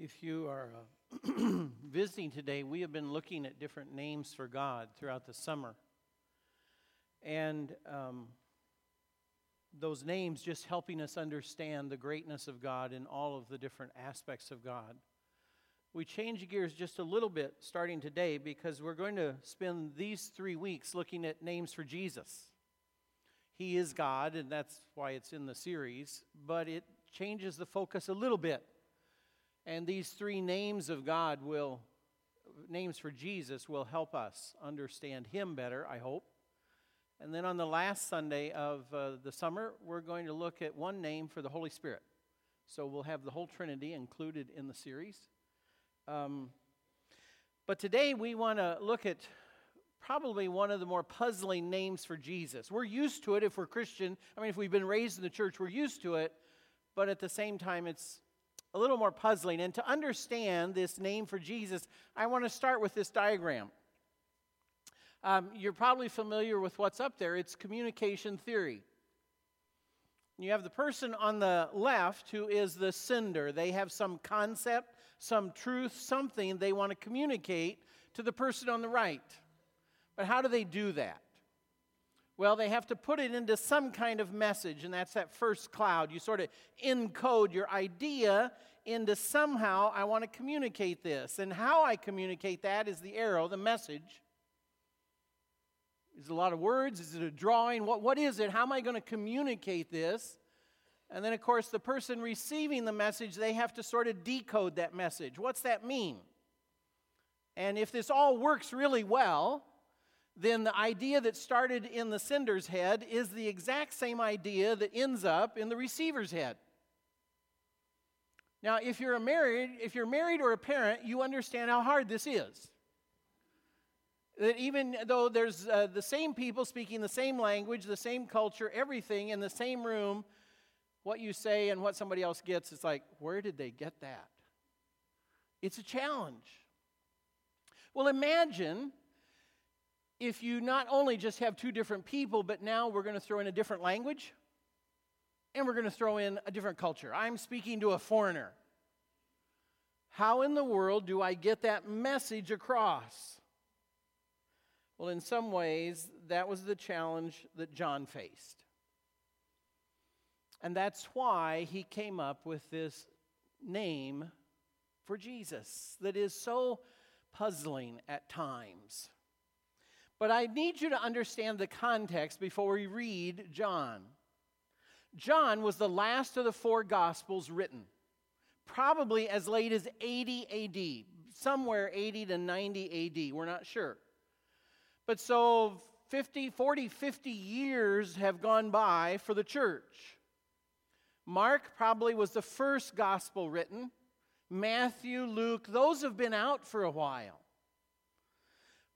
If you are uh, visiting today, we have been looking at different names for God throughout the summer. And um, those names just helping us understand the greatness of God in all of the different aspects of God. We change gears just a little bit starting today because we're going to spend these three weeks looking at names for Jesus. He is God, and that's why it's in the series, but it changes the focus a little bit and these three names of God will, names for Jesus, will help us understand Him better, I hope. And then on the last Sunday of uh, the summer, we're going to look at one name for the Holy Spirit. So we'll have the whole Trinity included in the series. Um, but today we want to look at probably one of the more puzzling names for Jesus. We're used to it if we're Christian. I mean, if we've been raised in the church, we're used to it. But at the same time, it's a little more puzzling. And to understand this name for Jesus, I want to start with this diagram. Um, you're probably familiar with what's up there. It's communication theory. You have the person on the left who is the sender. They have some concept, some truth, something they want to communicate to the person on the right. But how do they do that? Well, they have to put it into some kind of message, and that's that first cloud. You sort of encode your idea into somehow, I want to communicate this. And how I communicate that is the arrow, the message. Is it a lot of words? Is it a drawing? What, what is it? How am I going to communicate this? And then, of course, the person receiving the message, they have to sort of decode that message. What's that mean? And if this all works really well, then the idea that started in the sender's head is the exact same idea that ends up in the receiver's head. Now, if you're married, if you're married or a parent, you understand how hard this is. That even though there's uh, the same people speaking the same language, the same culture, everything in the same room, what you say and what somebody else gets, it's like, where did they get that? It's a challenge. Well, imagine if you not only just have two different people, but now we're going to throw in a different language and we're going to throw in a different culture. I'm speaking to a foreigner. How in the world do I get that message across? Well, in some ways, that was the challenge that John faced. And that's why he came up with this name for Jesus that is so puzzling at times. But I need you to understand the context before we read John. John was the last of the four Gospels written, probably as late as 80 AD, somewhere 80 to 90 AD, we're not sure. But so 50, 40, 50 years have gone by for the church. Mark probably was the first gospel written. Matthew, Luke, those have been out for a while.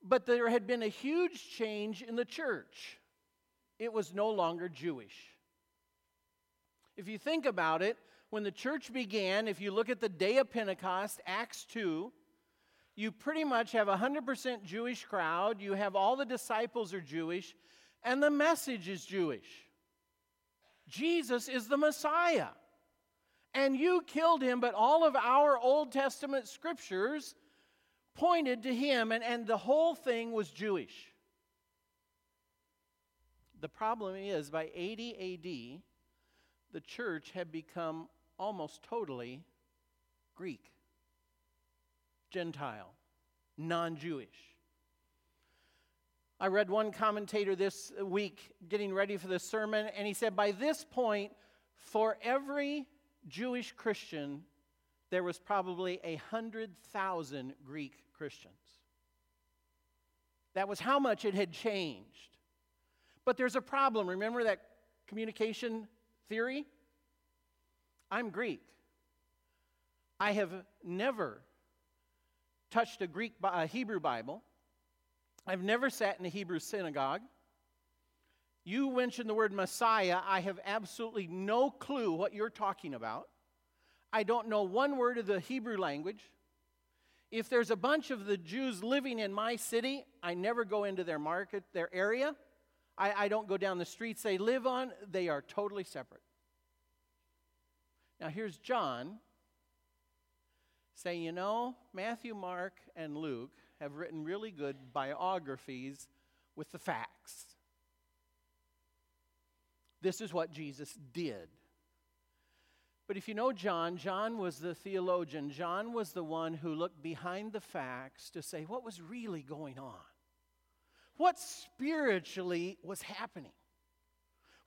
But there had been a huge change in the church. It was no longer Jewish. If you think about it, when the church began, if you look at the day of Pentecost, Acts 2, you pretty much have a 100% Jewish crowd. You have all the disciples are Jewish, and the message is Jewish. Jesus is the Messiah. And you killed him, but all of our Old Testament scriptures pointed to him, and, and the whole thing was Jewish. The problem is, by 80 AD, the church had become almost totally Greek, Gentile, non Jewish. I read one commentator this week getting ready for the sermon, and he said, By this point, for every Jewish Christian, there was probably a hundred thousand Greek Christians. That was how much it had changed. But there's a problem. Remember that communication theory? I'm Greek. I have never touched a Greek, a Hebrew Bible. I've never sat in a Hebrew synagogue. You mentioned the word Messiah. I have absolutely no clue what you're talking about. I don't know one word of the Hebrew language. If there's a bunch of the Jews living in my city, I never go into their market, their area. I, I don't go down the streets they live on. They are totally separate. Now, here's John say, you know, Matthew, Mark, and Luke have written really good biographies with the facts. This is what Jesus did. But if you know John, John was the theologian. John was the one who looked behind the facts to say what was really going on. What spiritually was happening?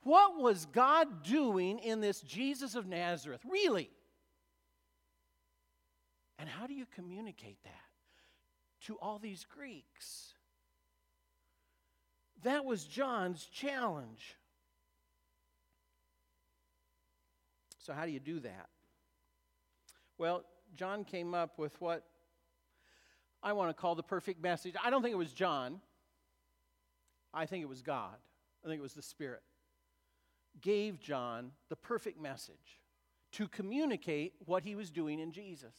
What was God doing in this Jesus of Nazareth? Really? And how do you communicate that to all these Greeks? That was John's challenge. So, how do you do that? Well, John came up with what I want to call the perfect message. I don't think it was John, I think it was God. I think it was the Spirit. Gave John the perfect message to communicate what he was doing in Jesus.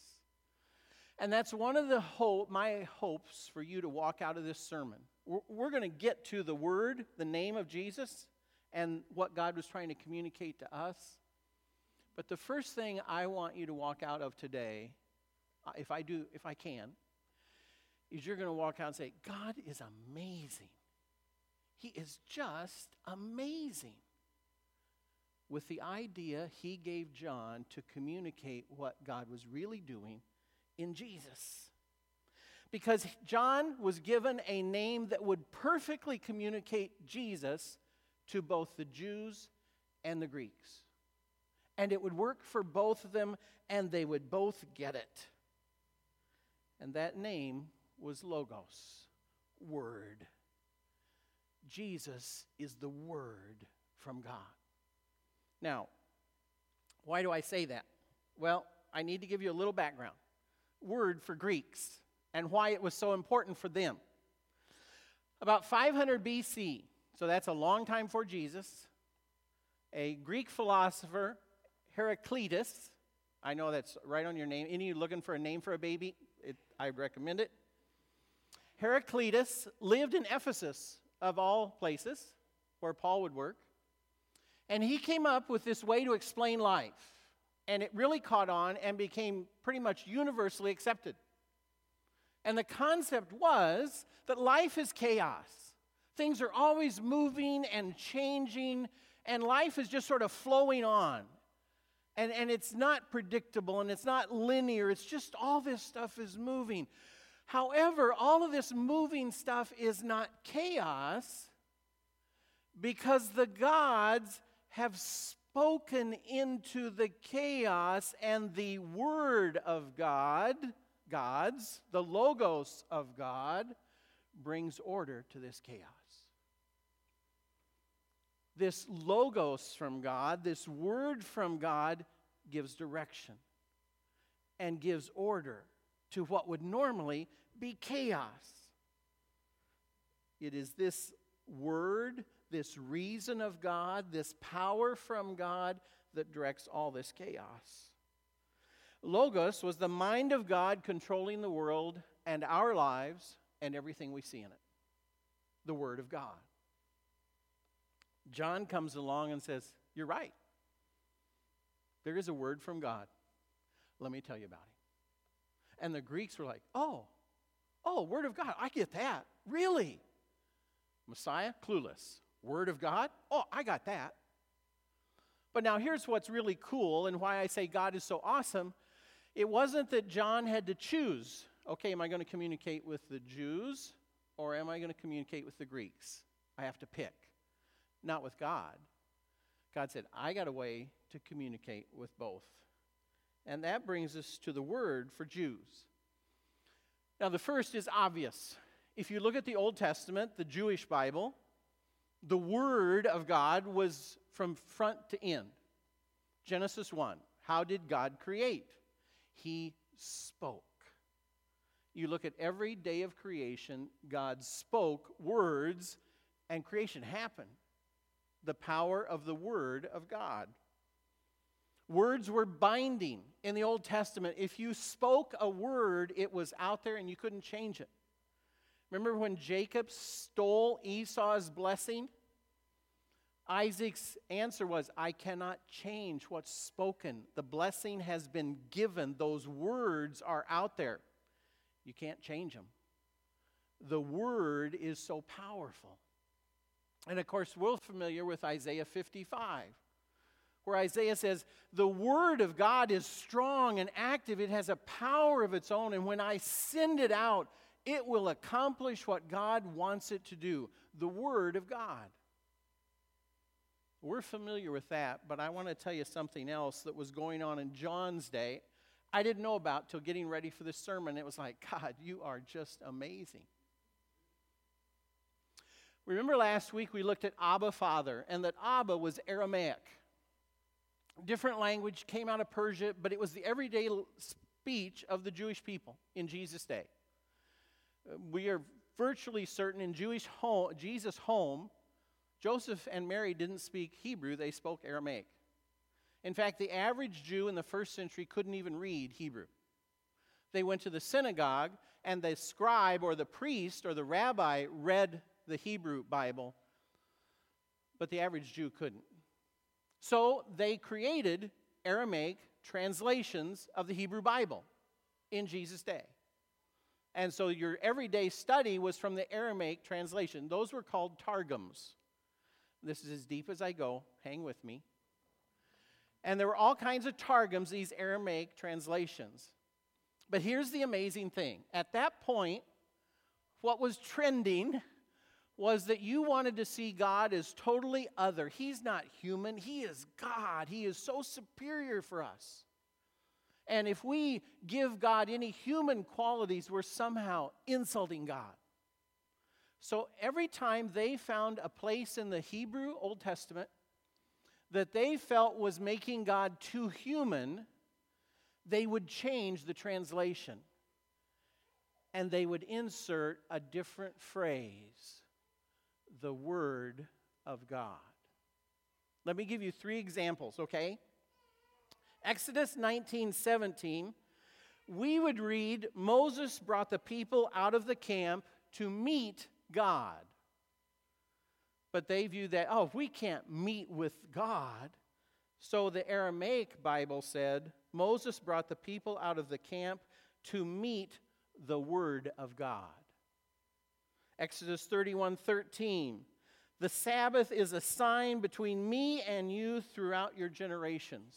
And that's one of the hope, my hopes for you to walk out of this sermon. We're, we're going to get to the word, the name of Jesus, and what God was trying to communicate to us. But the first thing I want you to walk out of today, uh, if I do, if I can, is you're going to walk out and say, God is amazing. He is just amazing. With the idea he gave John to communicate what God was really doing in Jesus. Because John was given a name that would perfectly communicate Jesus to both the Jews and the Greeks and it would work for both of them, and they would both get it. And that name was Logos, Word. Jesus is the Word from God. Now, why do I say that? Well, I need to give you a little background. Word for Greeks and why it was so important for them. About 500 BC, so that's a long time for Jesus, a Greek philosopher Heraclitus. I know that's right on your name. Any of you looking for a name for a baby? It, I recommend it. Heraclitus lived in Ephesus, of all places, where Paul would work. And he came up with this way to explain life. And it really caught on and became pretty much universally accepted. And the concept was that life is chaos. Things are always moving and changing, and life is just sort of flowing on and, and it's not predictable and it's not linear. It's just all this stuff is moving. However, all of this moving stuff is not chaos because the gods have spoken into the chaos and the word of God, God's, the logos of God, brings order to this chaos this logos from God, this word from God, gives direction and gives order to what would normally be chaos. It is this word, this reason of God, this power from God that directs all this chaos. Logos was the mind of God controlling the world and our lives and everything we see in it. The Word of God. John comes along and says, You're right. There is a word from God. Let me tell you about it. And the Greeks were like, Oh, oh, word of God. I get that. Really? Messiah, clueless. Word of God? Oh, I got that. But now here's what's really cool and why I say God is so awesome. It wasn't that John had to choose, okay, am I going to communicate with the Jews or am I going to communicate with the Greeks? I have to pick not with God. God said, I got a way to communicate with both. And that brings us to the word for Jews. Now, the first is obvious. If you look at the Old Testament, the Jewish Bible, the word of God was from front to end. Genesis 1. How did God create? He spoke. You look at every day of creation, God spoke words, and creation happened the power of the Word of God. Words were binding in the Old Testament. If you spoke a word, it was out there and you couldn't change it. Remember when Jacob stole Esau's blessing? Isaac's answer was, I cannot change what's spoken. The blessing has been given, those words are out there. You can't change them. The word is so powerful. And of course, we're familiar with Isaiah 55, where Isaiah says, The word of God is strong and active, it has a power of its own, and when I send it out, it will accomplish what God wants it to do. The word of God. We're familiar with that, but I want to tell you something else that was going on in John's day. I didn't know about till getting ready for this sermon. It was like, God, you are just amazing. Remember last week we looked at Abba Father, and that Abba was Aramaic. Different language came out of Persia, but it was the everyday speech of the Jewish people in Jesus' day. Uh, we are virtually certain in Jewish home, Jesus' home, Joseph and Mary didn't speak Hebrew, they spoke Aramaic. In fact, the average Jew in the first century couldn't even read Hebrew. They went to the synagogue, and the scribe or the priest or the rabbi read the Hebrew Bible, but the average Jew couldn't. So they created Aramaic translations of the Hebrew Bible in Jesus' day. And so your everyday study was from the Aramaic translation. Those were called Targums. This is as deep as I go. Hang with me. And there were all kinds of Targums, these Aramaic translations. But here's the amazing thing at that point, what was trending was that you wanted to see God as totally other. He's not human, He is God. He is so superior for us. And if we give God any human qualities, we're somehow insulting God. So every time they found a place in the Hebrew Old Testament that they felt was making God too human, they would change the translation and they would insert a different phrase the Word of God. Let me give you three examples, okay? Exodus 19 17, we would read Moses brought the people out of the camp to meet God. But they view that, oh, if we can't meet with God. So the Aramaic Bible said Moses brought the people out of the camp to meet the Word of God. Exodus 31 13. The Sabbath is a sign between me and you throughout your generations.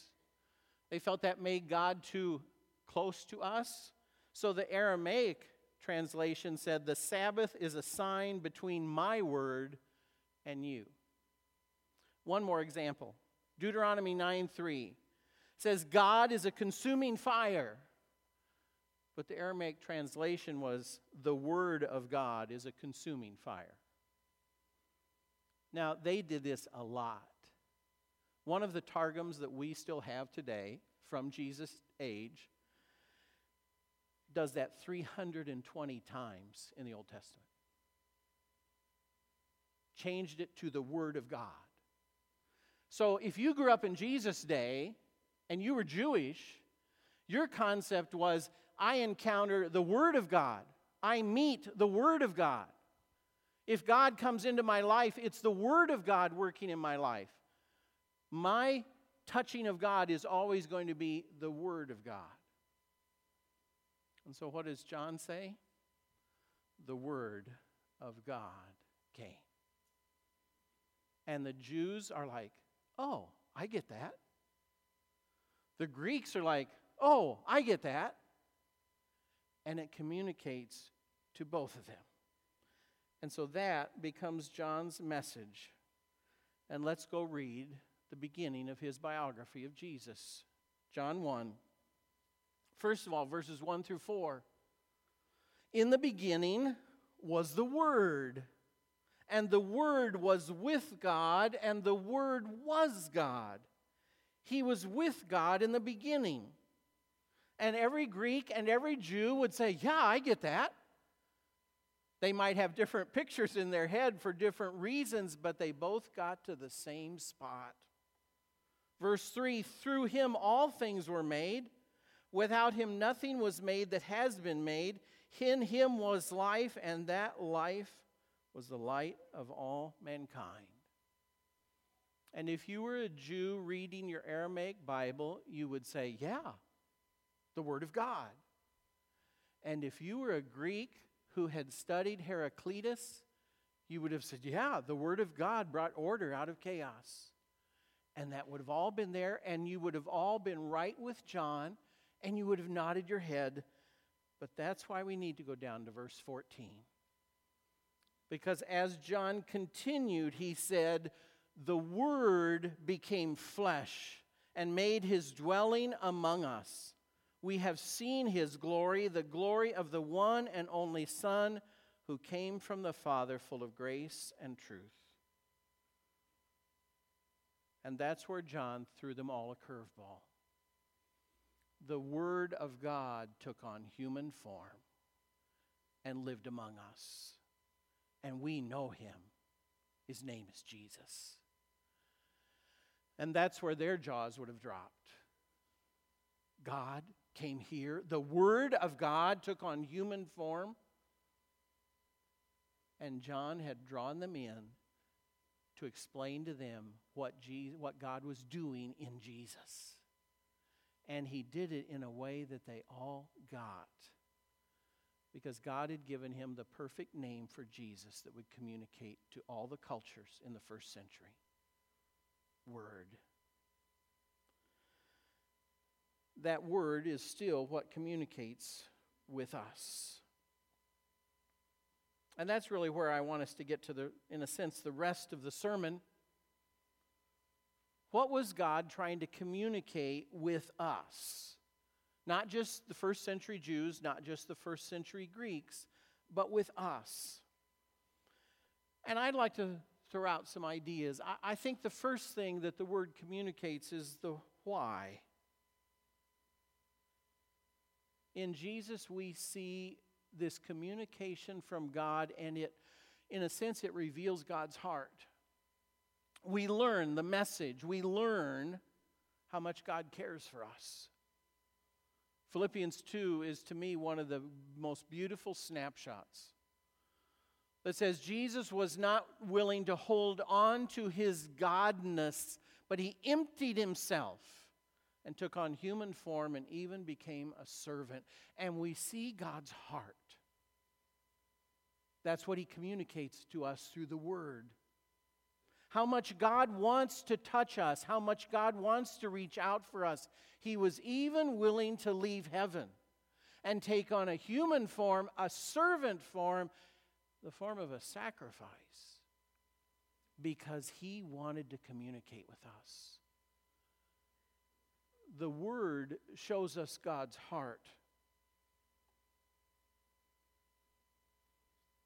They felt that made God too close to us. So the Aramaic translation said, The Sabbath is a sign between my word and you. One more example Deuteronomy 9 3 says, God is a consuming fire. But the Aramaic translation was, The word of God is a consuming fire. Now, they did this a lot. One of the Targums that we still have today from Jesus' age does that 320 times in the Old Testament. Changed it to the Word of God. So if you grew up in Jesus' day and you were Jewish, your concept was I encounter the Word of God, I meet the Word of God. If God comes into my life, it's the Word of God working in my life. My touching of God is always going to be the Word of God. And so, what does John say? The Word of God came. And the Jews are like, oh, I get that. The Greeks are like, oh, I get that. And it communicates to both of them. And so that becomes John's message. And let's go read the beginning of his biography of Jesus. John 1. First of all, verses 1 through 4. In the beginning was the Word, and the Word was with God, and the Word was God. He was with God in the beginning. And every Greek and every Jew would say, Yeah, I get that. They might have different pictures in their head for different reasons, but they both got to the same spot. Verse 3 Through him all things were made Without him, nothing was made that has been made. In him was life, and that life was the light of all mankind. And if you were a Jew reading your Aramaic Bible, you would say, Yeah, the Word of God. And if you were a Greek who had studied Heraclitus, you would have said, Yeah, the Word of God brought order out of chaos. And that would have all been there, and you would have all been right with John, and you would have nodded your head. But that's why we need to go down to verse 14. Because as John continued, he said, The Word became flesh and made his dwelling among us. We have seen his glory, the glory of the one and only Son who came from the Father, full of grace and truth. And that's where John threw them all a curveball. The Word of God took on human form and lived among us. And we know him. His name is Jesus. And that's where their jaws would have dropped. God came here. The Word of God took on human form. And John had drawn them in to explain to them what, Jesus, what God was doing in Jesus. And he did it in a way that they all got. Because God had given him the perfect name for Jesus that would communicate to all the cultures in the first century Word. That word is still what communicates with us. And that's really where I want us to get to the, in a sense, the rest of the sermon. What was God trying to communicate with us? Not just the first century Jews, not just the first century Greeks, but with us. And I'd like to throw out some ideas. I, I think the first thing that the word communicates is the why. In Jesus, we see this communication from God, and it, in a sense, it reveals God's heart. We learn the message, we learn how much God cares for us. Philippians 2 is to me one of the most beautiful snapshots that says Jesus was not willing to hold on to his godness, but he emptied himself and took on human form and even became a servant. And we see God's heart. That's what he communicates to us through the word. How much God wants to touch us, how much God wants to reach out for us. He was even willing to leave heaven and take on a human form, a servant form, the form of a sacrifice, because he wanted to communicate with us the Word shows us God's heart.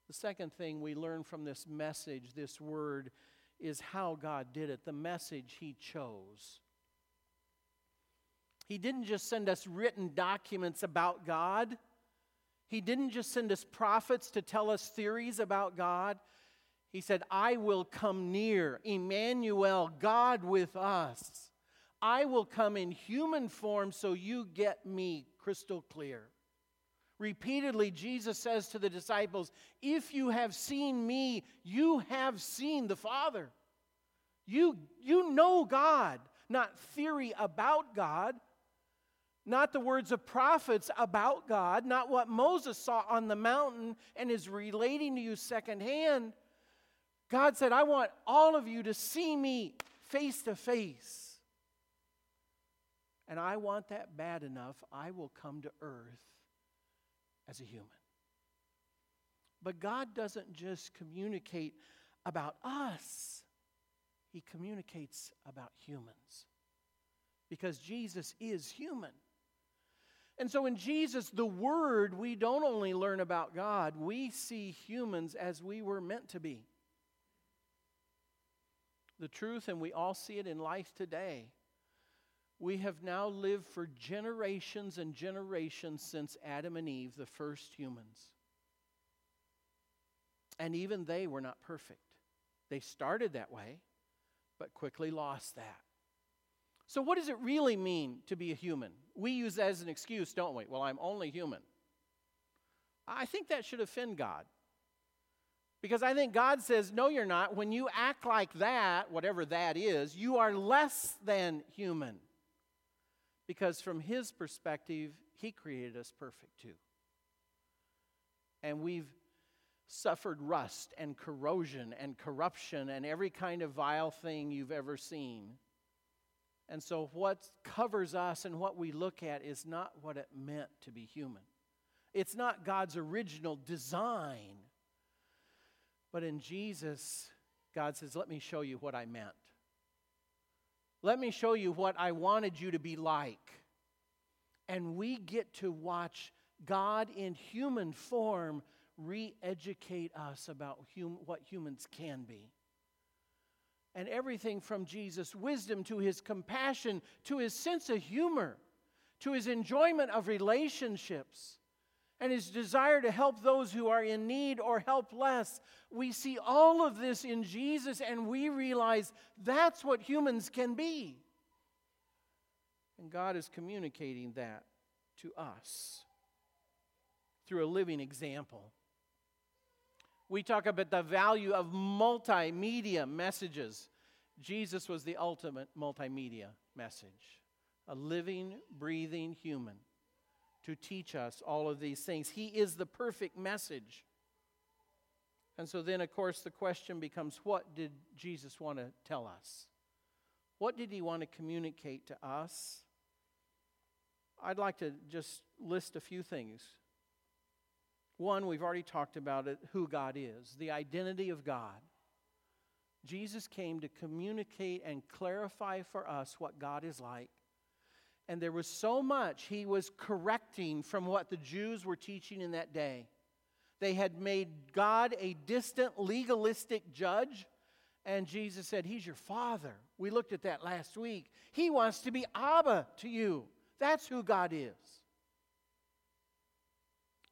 The second thing we learn from this message, this Word, is how God did it, the message He chose. He didn't just send us written documents about God. He didn't just send us prophets to tell us theories about God. He said, I will come near, Emmanuel, God with us. I will come in human form so you get me crystal clear. Repeatedly, Jesus says to the disciples, If you have seen me, you have seen the Father. You, you know God, not theory about God, not the words of prophets about God, not what Moses saw on the mountain and is relating to you secondhand. God said, I want all of you to see me face to face. And I want that bad enough, I will come to earth as a human. But God doesn't just communicate about us, He communicates about humans. Because Jesus is human. And so in Jesus, the Word, we don't only learn about God, we see humans as we were meant to be. The truth, and we all see it in life today, we have now lived for generations and generations since Adam and Eve, the first humans. And even they were not perfect. They started that way, but quickly lost that. So, what does it really mean to be a human? We use that as an excuse, don't we? Well, I'm only human. I think that should offend God. Because I think God says, no, you're not. When you act like that, whatever that is, you are less than human. Because from His perspective, He created us perfect too. And we've suffered rust and corrosion and corruption and every kind of vile thing you've ever seen. And so, what covers us and what we look at is not what it meant to be human. It's not God's original design. But in Jesus, God says, Let me show you what I meant. Let me show you what I wanted you to be like. And we get to watch God in human form re educate us about hum- what humans can be. And everything from Jesus' wisdom to his compassion to his sense of humor to his enjoyment of relationships and his desire to help those who are in need or helpless. We see all of this in Jesus and we realize that's what humans can be. And God is communicating that to us through a living example. We talk about the value of multimedia messages. Jesus was the ultimate multimedia message, a living, breathing human to teach us all of these things. He is the perfect message. And so then, of course, the question becomes what did Jesus want to tell us? What did he want to communicate to us? I'd like to just list a few things one, we've already talked about it who God is, the identity of God. Jesus came to communicate and clarify for us what God is like. And there was so much he was correcting from what the Jews were teaching in that day. They had made God a distant, legalistic judge, and Jesus said, He's your father. We looked at that last week. He wants to be Abba to you. That's who God is.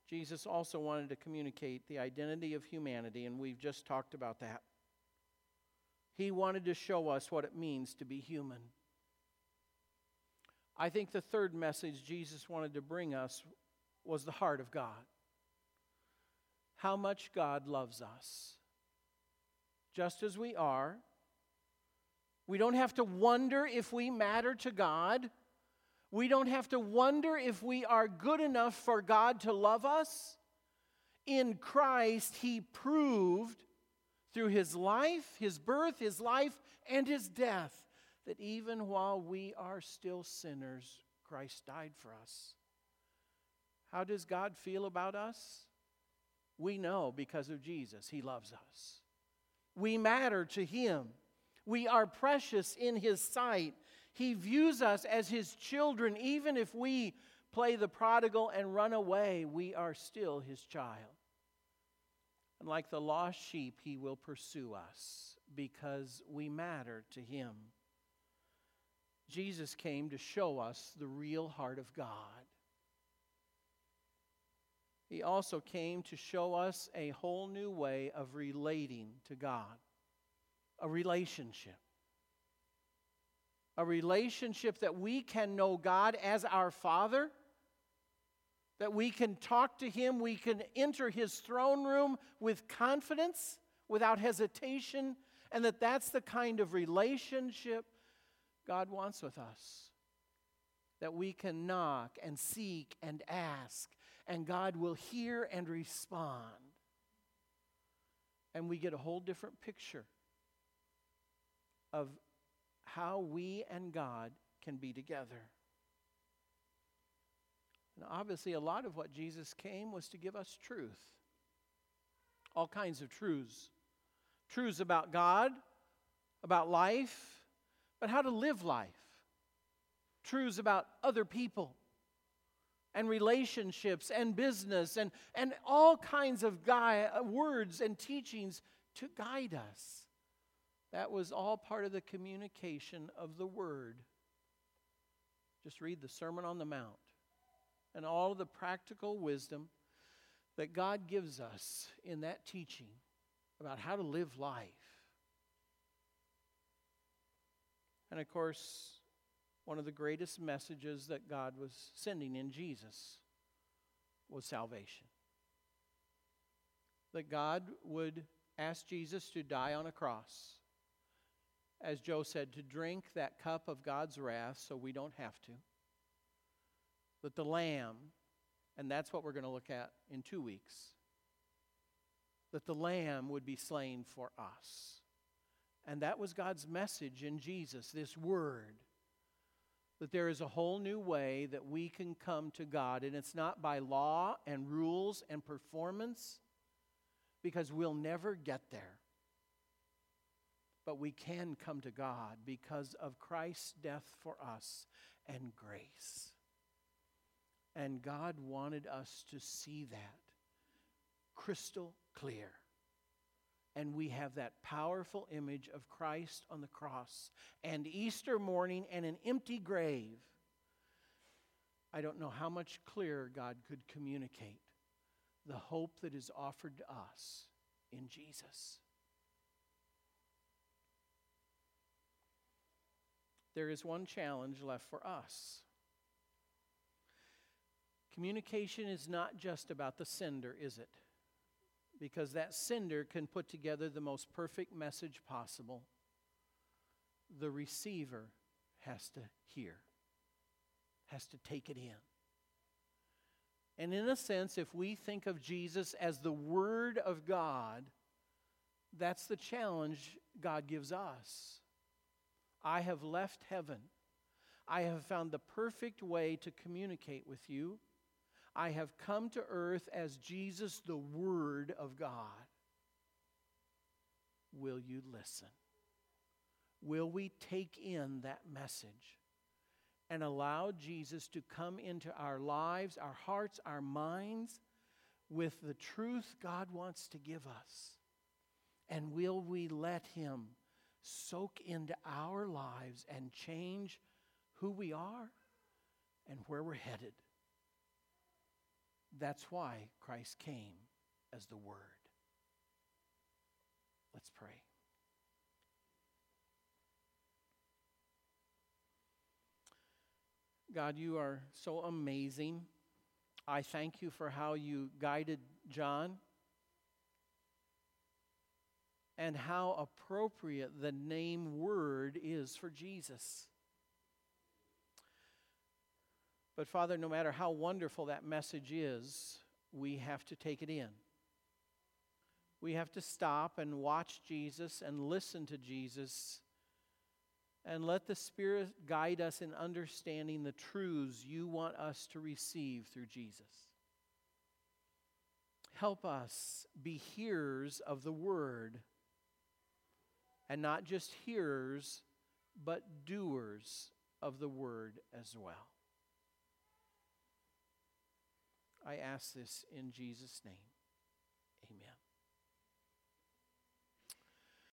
Jesus also wanted to communicate the identity of humanity, and we've just talked about that. He wanted to show us what it means to be human. I think the third message Jesus wanted to bring us was the heart of God. How much God loves us. Just as we are. We don't have to wonder if we matter to God. We don't have to wonder if we are good enough for God to love us. In Christ, He proved through His life, His birth, His life, and His death that even while we are still sinners, Christ died for us. How does God feel about us? We know because of Jesus, He loves us. We matter to Him. We are precious in His sight. He views us as His children. Even if we play the prodigal and run away, we are still His child. And like the lost sheep, He will pursue us because we matter to Him. Jesus came to show us the real heart of God. He also came to show us a whole new way of relating to God, a relationship a relationship that we can know God as our Father, that we can talk to Him, we can enter His throne room with confidence, without hesitation, and that that's the kind of relationship God wants with us. That we can knock and seek and ask, and God will hear and respond. And we get a whole different picture of how we and God can be together. And obviously, a lot of what Jesus came was to give us truth. All kinds of truths. Truths about God, about life, but how to live life. Truths about other people and relationships and business and, and all kinds of guy, uh, words and teachings to guide us. That was all part of the communication of the Word. Just read the Sermon on the Mount and all of the practical wisdom that God gives us in that teaching about how to live life. And of course, one of the greatest messages that God was sending in Jesus was salvation. that God would ask Jesus to die on a cross. As Joe said, to drink that cup of God's wrath so we don't have to. That the Lamb, and that's what we're going to look at in two weeks, that the Lamb would be slain for us. And that was God's message in Jesus, this word. That there is a whole new way that we can come to God. And it's not by law and rules and performance, because we'll never get there. But we can come to God because of Christ's death for us and grace. And God wanted us to see that crystal clear. And we have that powerful image of Christ on the cross and Easter morning and an empty grave. I don't know how much clearer God could communicate the hope that is offered to us in Jesus. There is one challenge left for us. Communication is not just about the sender, is it? Because that sender can put together the most perfect message possible. The receiver has to hear, has to take it in. And in a sense, if we think of Jesus as the Word of God, that's the challenge God gives us. I have left heaven. I have found the perfect way to communicate with you. I have come to earth as Jesus, the Word of God. Will you listen? Will we take in that message? and allow Jesus to come into our lives, our hearts, our minds with the truth God wants to give us? And will we let Him soak into our lives and change who we are and where we're headed? That's why Christ came as the Word. Let's pray. God, you are so amazing. I thank you for how you guided John and how appropriate the name word is for Jesus. But, Father, no matter how wonderful that message is, we have to take it in. We have to stop and watch Jesus and listen to Jesus and let the Spirit guide us in understanding the truths you want us to receive through Jesus. Help us be hearers of the word, and not just hearers, but doers of the word as well. I ask this in Jesus' name.